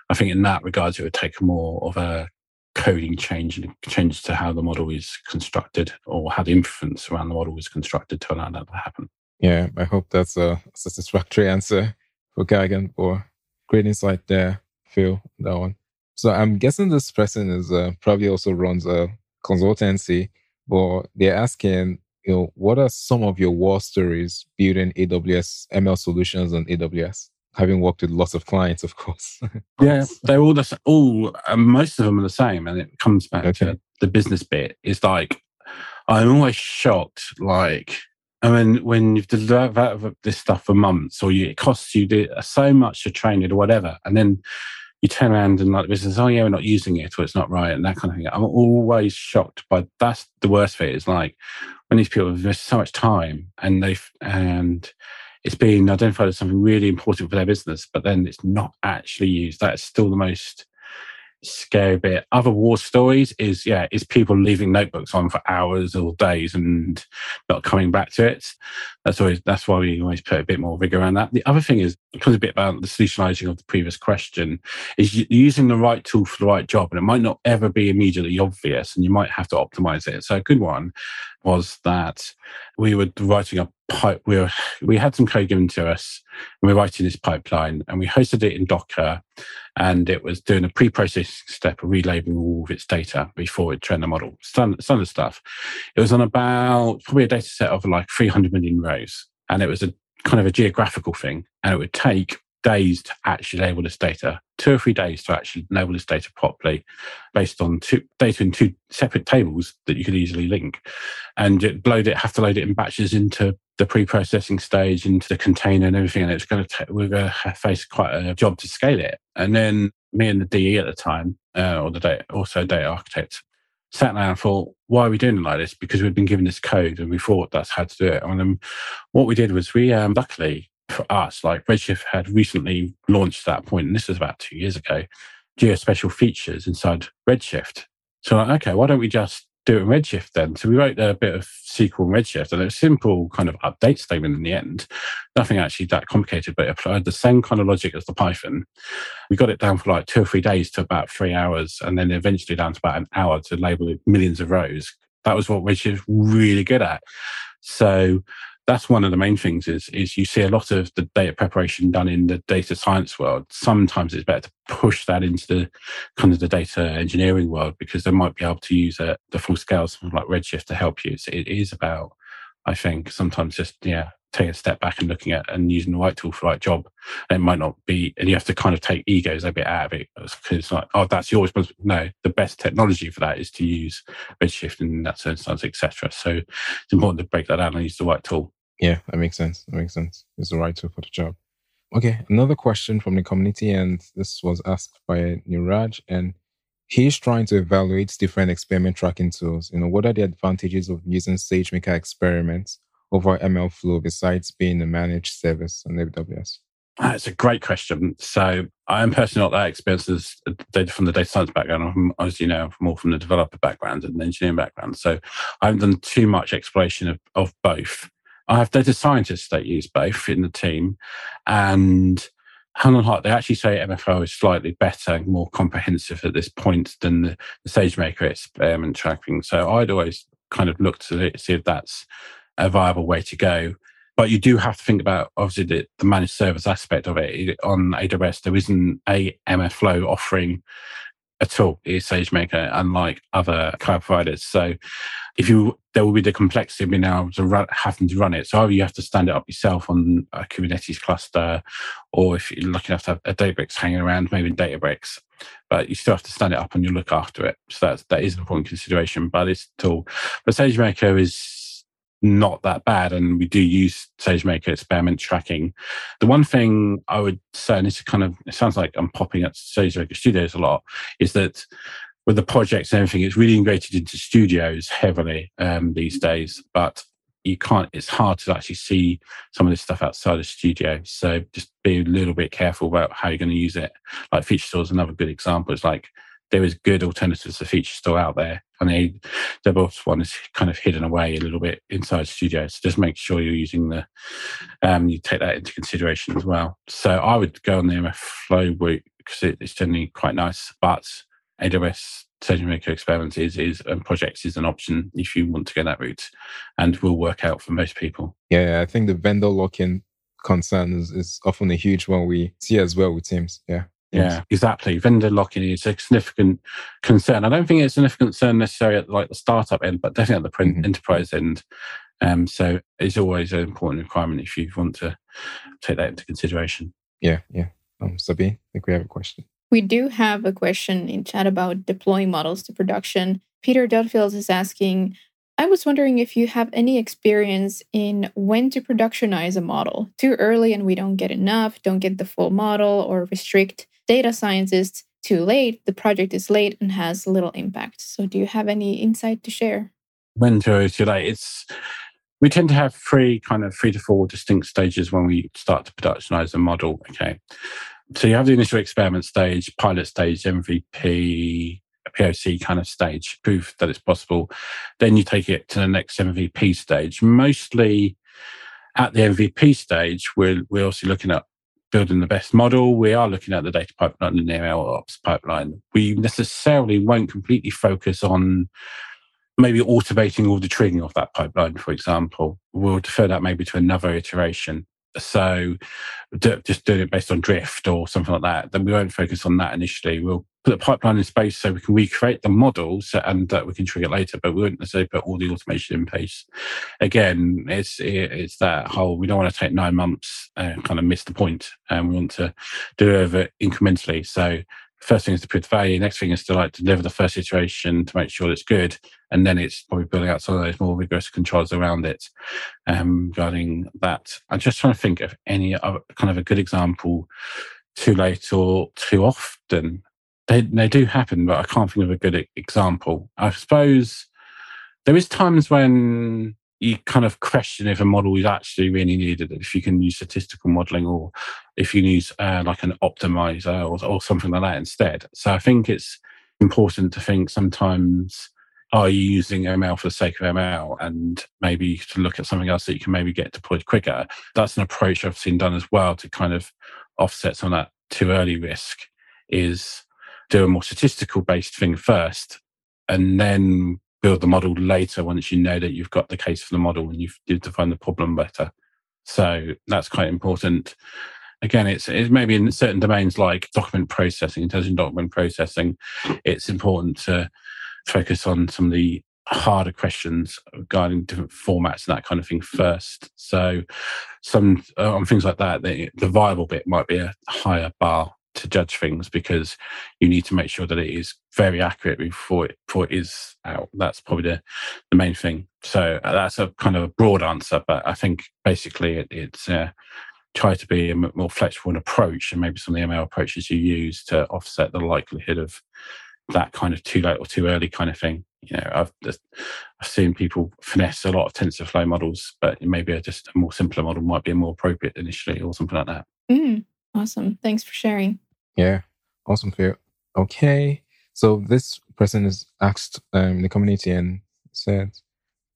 S3: I think in that regards, it would take more of a coding change and change to how the model is constructed or how the inference around the model is constructed to allow that to happen.
S2: Yeah, I hope that's a satisfactory answer for Gagan or great insight there, Phil, that one. So I'm guessing this person is uh, probably also runs a consultancy, but they're asking, you know, what are some of your war stories building AWS ML solutions on AWS? Having worked with lots of clients, of course.
S3: yeah, they're all the all. Uh, most of them are the same, and it comes back okay. to the business bit. It's like I'm always shocked. Like I mean, when you've developed this stuff for months, or you, it costs you so much to train it or whatever, and then you turn around and like the business, oh yeah, we're not using it or it's not right and that kind of thing. I'm always shocked by that's the worst of it. Is like when these people have so much time and they've and it's being identified as something really important for their business, but then it's not actually used. That's still the most scary bit. Other war stories is yeah, is people leaving notebooks on for hours or days and not coming back to it. That's always that's why we always put a bit more vigor around that. The other thing is because a bit about the solutionizing of the previous question is using the right tool for the right job, and it might not ever be immediately obvious, and you might have to optimize it. So a good one was that we were writing a pipe. We were, we had some code given to us, and we were writing this pipeline, and we hosted it in Docker, and it was doing a pre-processing step of relabeling all of its data before it trained the model. Standard, standard stuff. It was on about probably a data set of like 300 million rows, and it was a kind of a geographical thing, and it would take days to actually label this data, two or three days to actually label this data properly based on two data in two separate tables that you could easily link. And it load it, have to load it in batches into the pre-processing stage, into the container and everything. And it's going to, take we're going to face quite a job to scale it. And then me and the DE at the time, uh, or the data, also data architect, sat down and thought, why are we doing it like this? Because we'd been given this code and we thought that's how to do it. And um, what we did was we, um, luckily, for us, like Redshift had recently launched that point, and this was about two years ago, geospatial features inside Redshift. So, like, okay, why don't we just do it in Redshift then. So we wrote a bit of SQL in Redshift and a simple kind of update statement in the end. Nothing actually that complicated, but it applied the same kind of logic as the Python. We got it down for like two or three days to about three hours and then eventually down to about an hour to label millions of rows. That was what Redshift really good at. So that's one of the main things is is you see a lot of the data preparation done in the data science world. Sometimes it's better to push that into the kind of the data engineering world because they might be able to use a, the full scale something like redshift to help you. So it is about i think sometimes just yeah taking a step back and looking at and using the right tool for the right job and it might not be and you have to kind of take egos a bit out of it because it's like oh that's your responsibility no the best technology for that is to use redshift in that circumstance etc so it's important to break that down and use the right tool
S2: yeah, that makes sense. That makes sense. It's the right tool for the job. Okay, another question from the community, and this was asked by Niraj, and he's trying to evaluate different experiment tracking tools. You know, what are the advantages of using SageMaker experiments over MLflow besides being a managed service on AWS?
S3: That's ah, a great question. So I'm personally not that experienced as data from the data science background. I'm, as you know, more from the developer background and the engineering background. So I haven't done too much exploration of, of both. I have data scientists that use both in the team, and hand on heart, they actually say MLflow is slightly better, more comprehensive at this point than the, the SageMaker experiment tracking. So I'd always kind of look to see if that's a viable way to go. But you do have to think about obviously the, the managed service aspect of it. On AWS, there isn't a MLflow offering at all is SageMaker, unlike other cloud providers. So if you there will be the complexity of being able to run, having to run it. So either you have to stand it up yourself on a Kubernetes cluster, or if you're lucky enough to have a Databricks hanging around, maybe Databricks, but you still have to stand it up and you look after it. So that's that is an important consideration. But it's tool. But SageMaker is not that bad. And we do use SageMaker experiment tracking. The one thing I would say, and it's kind of, it sounds like I'm popping at SageMaker Studios a lot, is that with the projects and everything, it's really integrated into studios heavily um, these days. But you can't, it's hard to actually see some of this stuff outside of studio. So just be a little bit careful about how you're going to use it. Like Feature Store is another good example. It's like there is good alternatives to Feature Store out there. And the DevOps one is kind of hidden away a little bit inside Studio. So just make sure you're using the, um, you take that into consideration as well. So I would go on the MLflow route because it, it's generally quite nice. But AWS SageMaker experiments is, is and projects is an option if you want to go that route and will work out for most people.
S2: Yeah, I think the vendor lock-in concern is, is often a huge one we see as well with teams. Yeah.
S3: Yeah, exactly. Vendor lock-in is a significant concern. I don't think it's a significant concern necessarily at like the startup end, but definitely at the print mm-hmm. enterprise end. Um, so it's always an important requirement if you want to take that into consideration.
S2: Yeah, yeah. Um, Sabine, I think we have a question.
S1: We do have a question in chat about deploying models to production. Peter Dudfield is asking, I was wondering if you have any experience in when to productionize a model. Too early and we don't get enough, don't get the full model, or restrict data scientists too late, the project is late and has little impact. So, do you have any insight to share?
S3: When to too late? It's we tend to have three kind of three to four distinct stages when we start to productionize a model. Okay, so you have the initial experiment stage, pilot stage, MVP, POC kind of stage, proof that it's possible. Then you take it to the next MVP stage. Mostly at the MVP stage, we're, we're also looking at building the best model. We are looking at the data pipeline and the ML ops pipeline. We necessarily won't completely focus on maybe automating all the triggering of that pipeline, for example. We'll defer that maybe to another iteration. So just doing it based on drift or something like that, then we won't focus on that initially. We'll put the pipeline in space so we can recreate the models and that we can trigger later, but we won't necessarily put all the automation in place. Again, it's it's that whole we don't want to take nine months and kind of miss the point, and we want to do it incrementally. So first thing is to prove the value. Next thing is to like deliver the first iteration to make sure it's good, and then it's probably building out some of those more rigorous controls around it. Um, regarding that, I'm just trying to think of any other kind of a good example. Too late or too often, they they do happen, but I can't think of a good example. I suppose there is times when you kind of question if a model is actually really needed, if you can use statistical modeling or if you use uh, like an optimizer or, or something like that instead. So I think it's important to think sometimes are you using ML for the sake of ML and maybe to look at something else that you can maybe get deployed quicker? That's an approach I've seen done as well to kind of offset some of that too early risk is do a more statistical based thing first and then build the model later once you know that you've got the case for the model and you've defined the problem better. So that's quite important. Again, it's, it's maybe in certain domains like document processing, intelligent document processing, it's important to focus on some of the harder questions regarding different formats and that kind of thing first. So, some uh, on things like that, the, the viable bit might be a higher bar to judge things because you need to make sure that it is very accurate before it, before it is out. That's probably the, the main thing. So uh, that's a kind of a broad answer, but I think basically it, it's uh, try to be a more flexible in approach and maybe some of the ML approaches you use to offset the likelihood of that kind of too late or too early kind of thing. You know, I've I've seen people finesse a lot of TensorFlow models, but maybe a, just a more simpler model might be more appropriate initially or something like that.
S1: Mm, awesome. Thanks for sharing.
S2: Yeah, awesome, Phil. Okay, so this person is asked um, the community and said,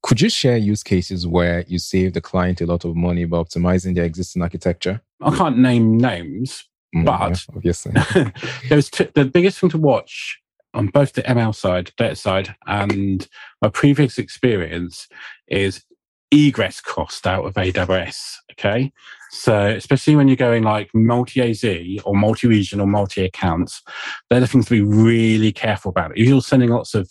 S2: could you share use cases where you saved the client a lot of money by optimizing their existing architecture?
S3: I can't name names, mm, but
S2: yeah, obviously,
S3: there's t- the biggest thing to watch on both the ML side, data side, and my previous experience is egress cost out of AWS. Okay. So, especially when you're going like multi AZ or multi region or multi accounts, they're the things to be really careful about. If you're sending lots of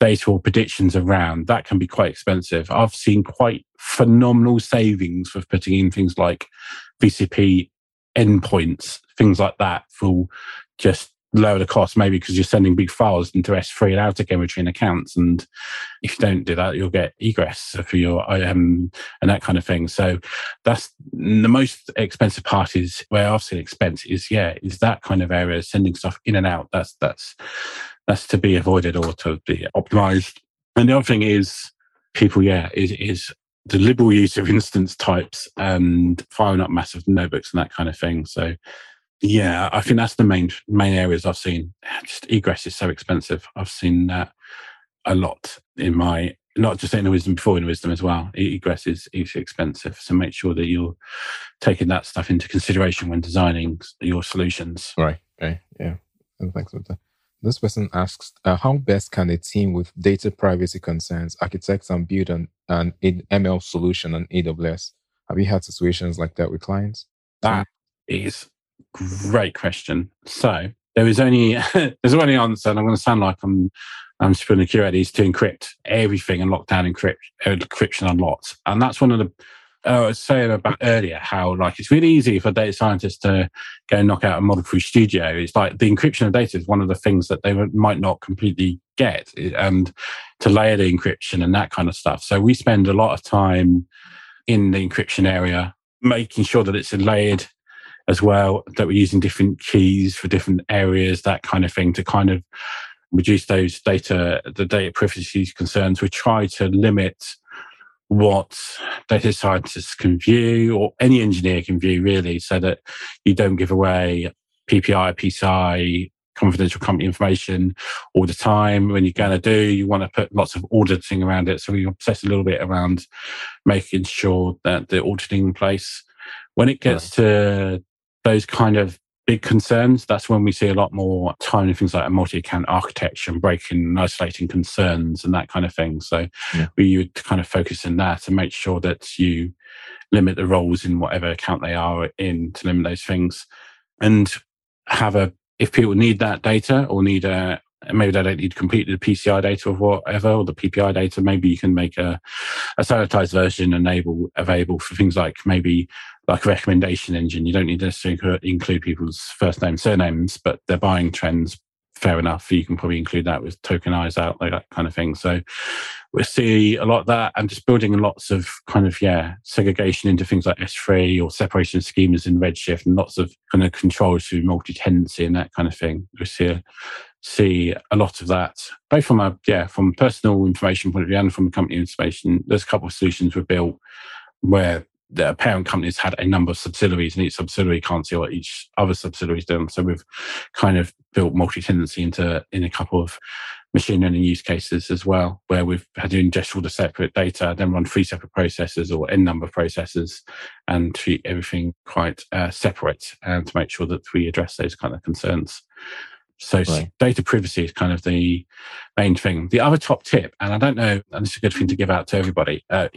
S3: data or predictions around, that can be quite expensive. I've seen quite phenomenal savings for putting in things like VPC endpoints, things like that, for just lower the cost, maybe because you're sending big files into S3 and out again between accounts. And if you don't do that, you'll get egress for your IM and that kind of thing. So that's the most expensive part is where I've seen expense is, yeah, is that kind of area, sending stuff in and out. That's, that's, that's to be avoided or to be optimized. And the other thing is people, yeah, is, is the liberal use of instance types and firing up massive notebooks and that kind of thing. So yeah, I think that's the main main areas I've seen. Just egress is so expensive. I've seen that a lot in my not just Inawisdom before Inawisdom as well. Egress is, is expensive, so make sure that you're taking that stuff into consideration when designing your solutions.
S2: Right. Right. Yeah. And thanks for that. This person asks, uh, how best can a team with data privacy concerns architect and build an, an ML solution on AWS? Have you had situations like that with clients?
S3: That is Great question. So there is only there's only answer, and I'm going to sound like I'm I'm spinning a is to encrypt everything and lock down encrypt, encryption unlocked. And that's one of the uh, I was saying about earlier how like it's really easy for data scientists to go knock out a model through Studio. It's like the encryption of data is one of the things that they might not completely get, and to layer the encryption and that kind of stuff. So we spend a lot of time in the encryption area making sure that it's layered as well, that we're using different keys for different areas, that kind of thing to kind of reduce those data, the data privacy concerns. We try to limit what data scientists can view or any engineer can view really so that you don't give away PPI, PCI, confidential company information all the time. When you're going to do, you want to put lots of auditing around it. So we obsess a little bit around making sure that the auditing in place. When it gets right. to those kind of big concerns, that's when we see a lot more time in things like a multi-account architecture and breaking and isolating concerns and that kind of thing. So yeah. we would kind of focus in that and make sure that you limit the roles in whatever account they are in to limit those things and have a if people need that data or need a maybe they don't need completely the PCI data or whatever, or the PPI data. Maybe you can make a, a sanitized version enable available for things like maybe like a recommendation engine. You don't need to necessarily include people's first names, surnames, but their buying trends. Fair enough. You can probably include that with tokenize out, like that kind of thing. So we see a lot of that and just building lots of kind of, yeah, segregation into things like S3 or separation schemas in Redshift and lots of kind of controls through multi tenancy and that kind of thing. We see a, see a lot of that, both from a, yeah, from personal information point of view and from a company information. There's a couple of solutions we've built where the parent companies had a number of subsidiaries and each subsidiary can't see what each other subsidiary is doing. So we've kind of built multi-tenancy into in a couple of machine learning use cases as well, where we've had to ingest all the separate data, then run three separate processes or n number of processes and treat everything quite uh, separate and to make sure that we address those kind of concerns. So right. data privacy is kind of the main thing. The other top tip, and I don't know, and it's a good thing to give out to everybody, uh,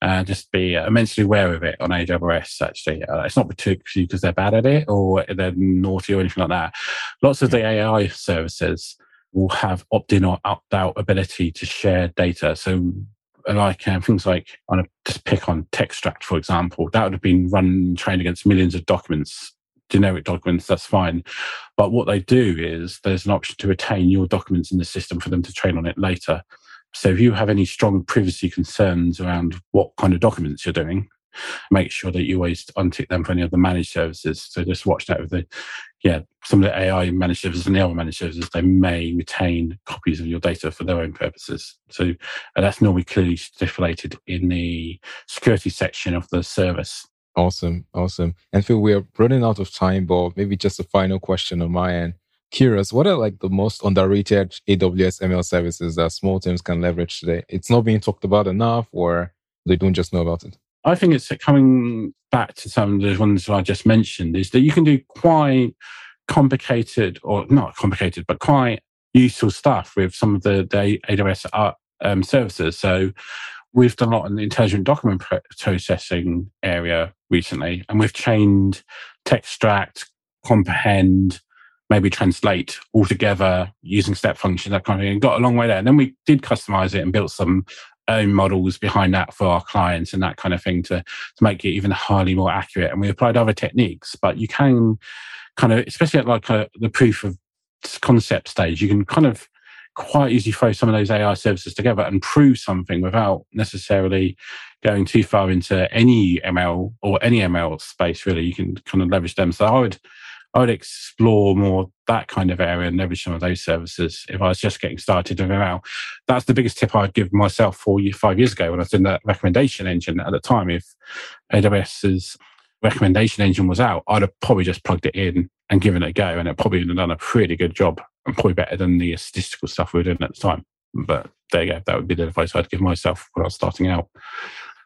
S3: uh, just be immensely aware of it on AWS. Actually, uh, it's not particularly because they're bad at it or they're naughty or anything like that. Lots of the AI services will have opt-in or opt-out ability to share data. So like um, things like on a just pick on Textract, for example, that would have been run trained against millions of documents generic documents, that's fine. But what they do is there's an option to retain your documents in the system for them to train on it later. So if you have any strong privacy concerns around what kind of documents you're doing, make sure that you always untick them for any of the managed services. So just watch that with the, yeah, some of the AI managed services and the other managed services, they may retain copies of your data for their own purposes. So that's normally clearly stipulated in the security section of the service.
S2: Awesome. Awesome. And Phil, we're running out of time, but maybe just a final question on my end. Curious, what are like the most underrated AWS ML services that small teams can leverage today? It's not being talked about enough, or they don't just know about it?
S3: I think it's coming back to some of the ones I just mentioned is that you can do quite complicated or not complicated, but quite useful stuff with some of the, the AWS uh, um, services. So we've done a lot in the intelligent document processing area recently, and we've chained Textract, comprehend, maybe translate all together using step function, that kind of thing, and got a long way there. And then we did customize it and built some own models behind that for our clients and that kind of thing to, to make it even highly more accurate. And we applied other techniques, but you can kind of, especially at like a, the proof of concept stage, you can kind of quite easily throw some of those AI services together and prove something without necessarily going too far into any ML or any ML space. Really, you can kind of leverage them. So I would, I would explore more that kind of area and leverage some of those services if I was just getting started with ML. That's the biggest tip I'd give myself four five years ago when I was in that recommendation engine at the time. If AWS's recommendation engine was out, I'd have probably just plugged it in and given it a go, and it probably would have done a pretty good job probably better than the statistical stuff we were doing at the time. But there you go. That would be the advice I'd give myself when I was starting out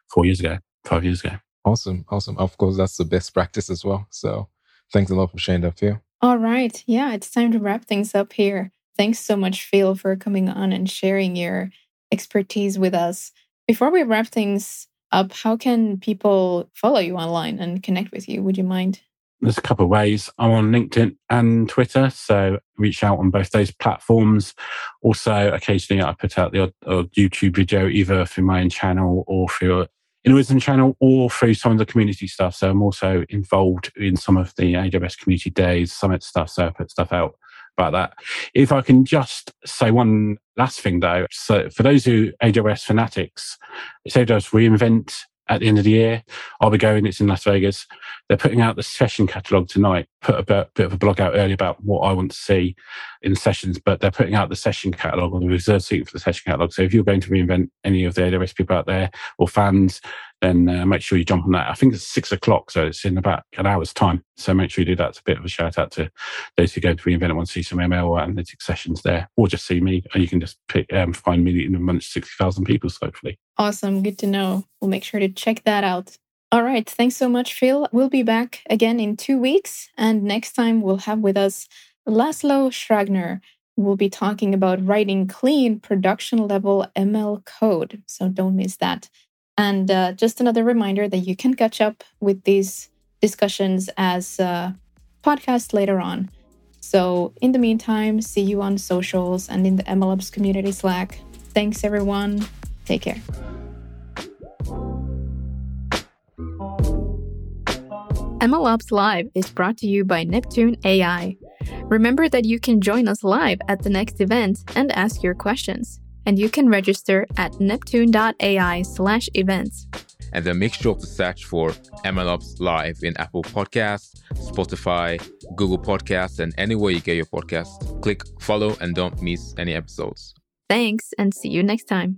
S3: four years ago, five years ago.
S2: Awesome. Awesome. Of course, that's the best practice as well. So thanks a lot for sharing that, Phil.
S1: All right. Yeah, it's time to wrap things up here. Thanks so much, Phil, for coming on and sharing your expertise with us. Before we wrap things up, how can people follow you online and connect with you? Would you mind
S3: there's a couple of ways. I'm on LinkedIn and Twitter, so reach out on both those platforms. Also, occasionally I put out the odd, odd YouTube video either through my own channel or through Inawisdom channel or through some of the community stuff. So I'm also involved in some of the AWS community days, summit stuff. So I put stuff out about that. If I can just say one last thing though, so for those who AWS fanatics, it's AWS re:Invent at the end of the year. I'll be going. It's in Las Vegas. They're putting out the session catalog tonight. Put a bit, bit of a blog out early about what I want to see in sessions, but they're putting out the session catalog or the reserved seat for the session catalog. So if you're going to re:Invent any of the AWS people out there or fans, then uh, make sure you jump on that. I think it's six o'clock, so it's in about an hour's time. So make sure you do that. It's a bit of a shout out to those who go to re:Invent and want to see some ML or analytics sessions there, or just see me. And you can just pick, um, find me in amongst 60,000 people, hopefully.
S1: Awesome. Good to know. We'll make sure to check that out. All right. Thanks so much, Phil. We'll be back again in two weeks. And next time, we'll have with us Laszlo Sragner. We'll be talking about writing clean production level ML code. So don't miss that. And uh, just another reminder that you can catch up with these discussions as a podcast later on. So, in the meantime, see you on socials and in the MLOps community Slack. Thanks, everyone. Take care. MLOps Live is brought to you by Neptune AI. Remember that you can join us live at the next event and ask your questions and you can register at neptune.ai slash events.
S2: And then make sure to search for MLOps Live in Apple Podcasts, Spotify, Google Podcasts, and anywhere you get your podcasts. Click follow and don't miss any episodes.
S1: Thanks, and see you next time.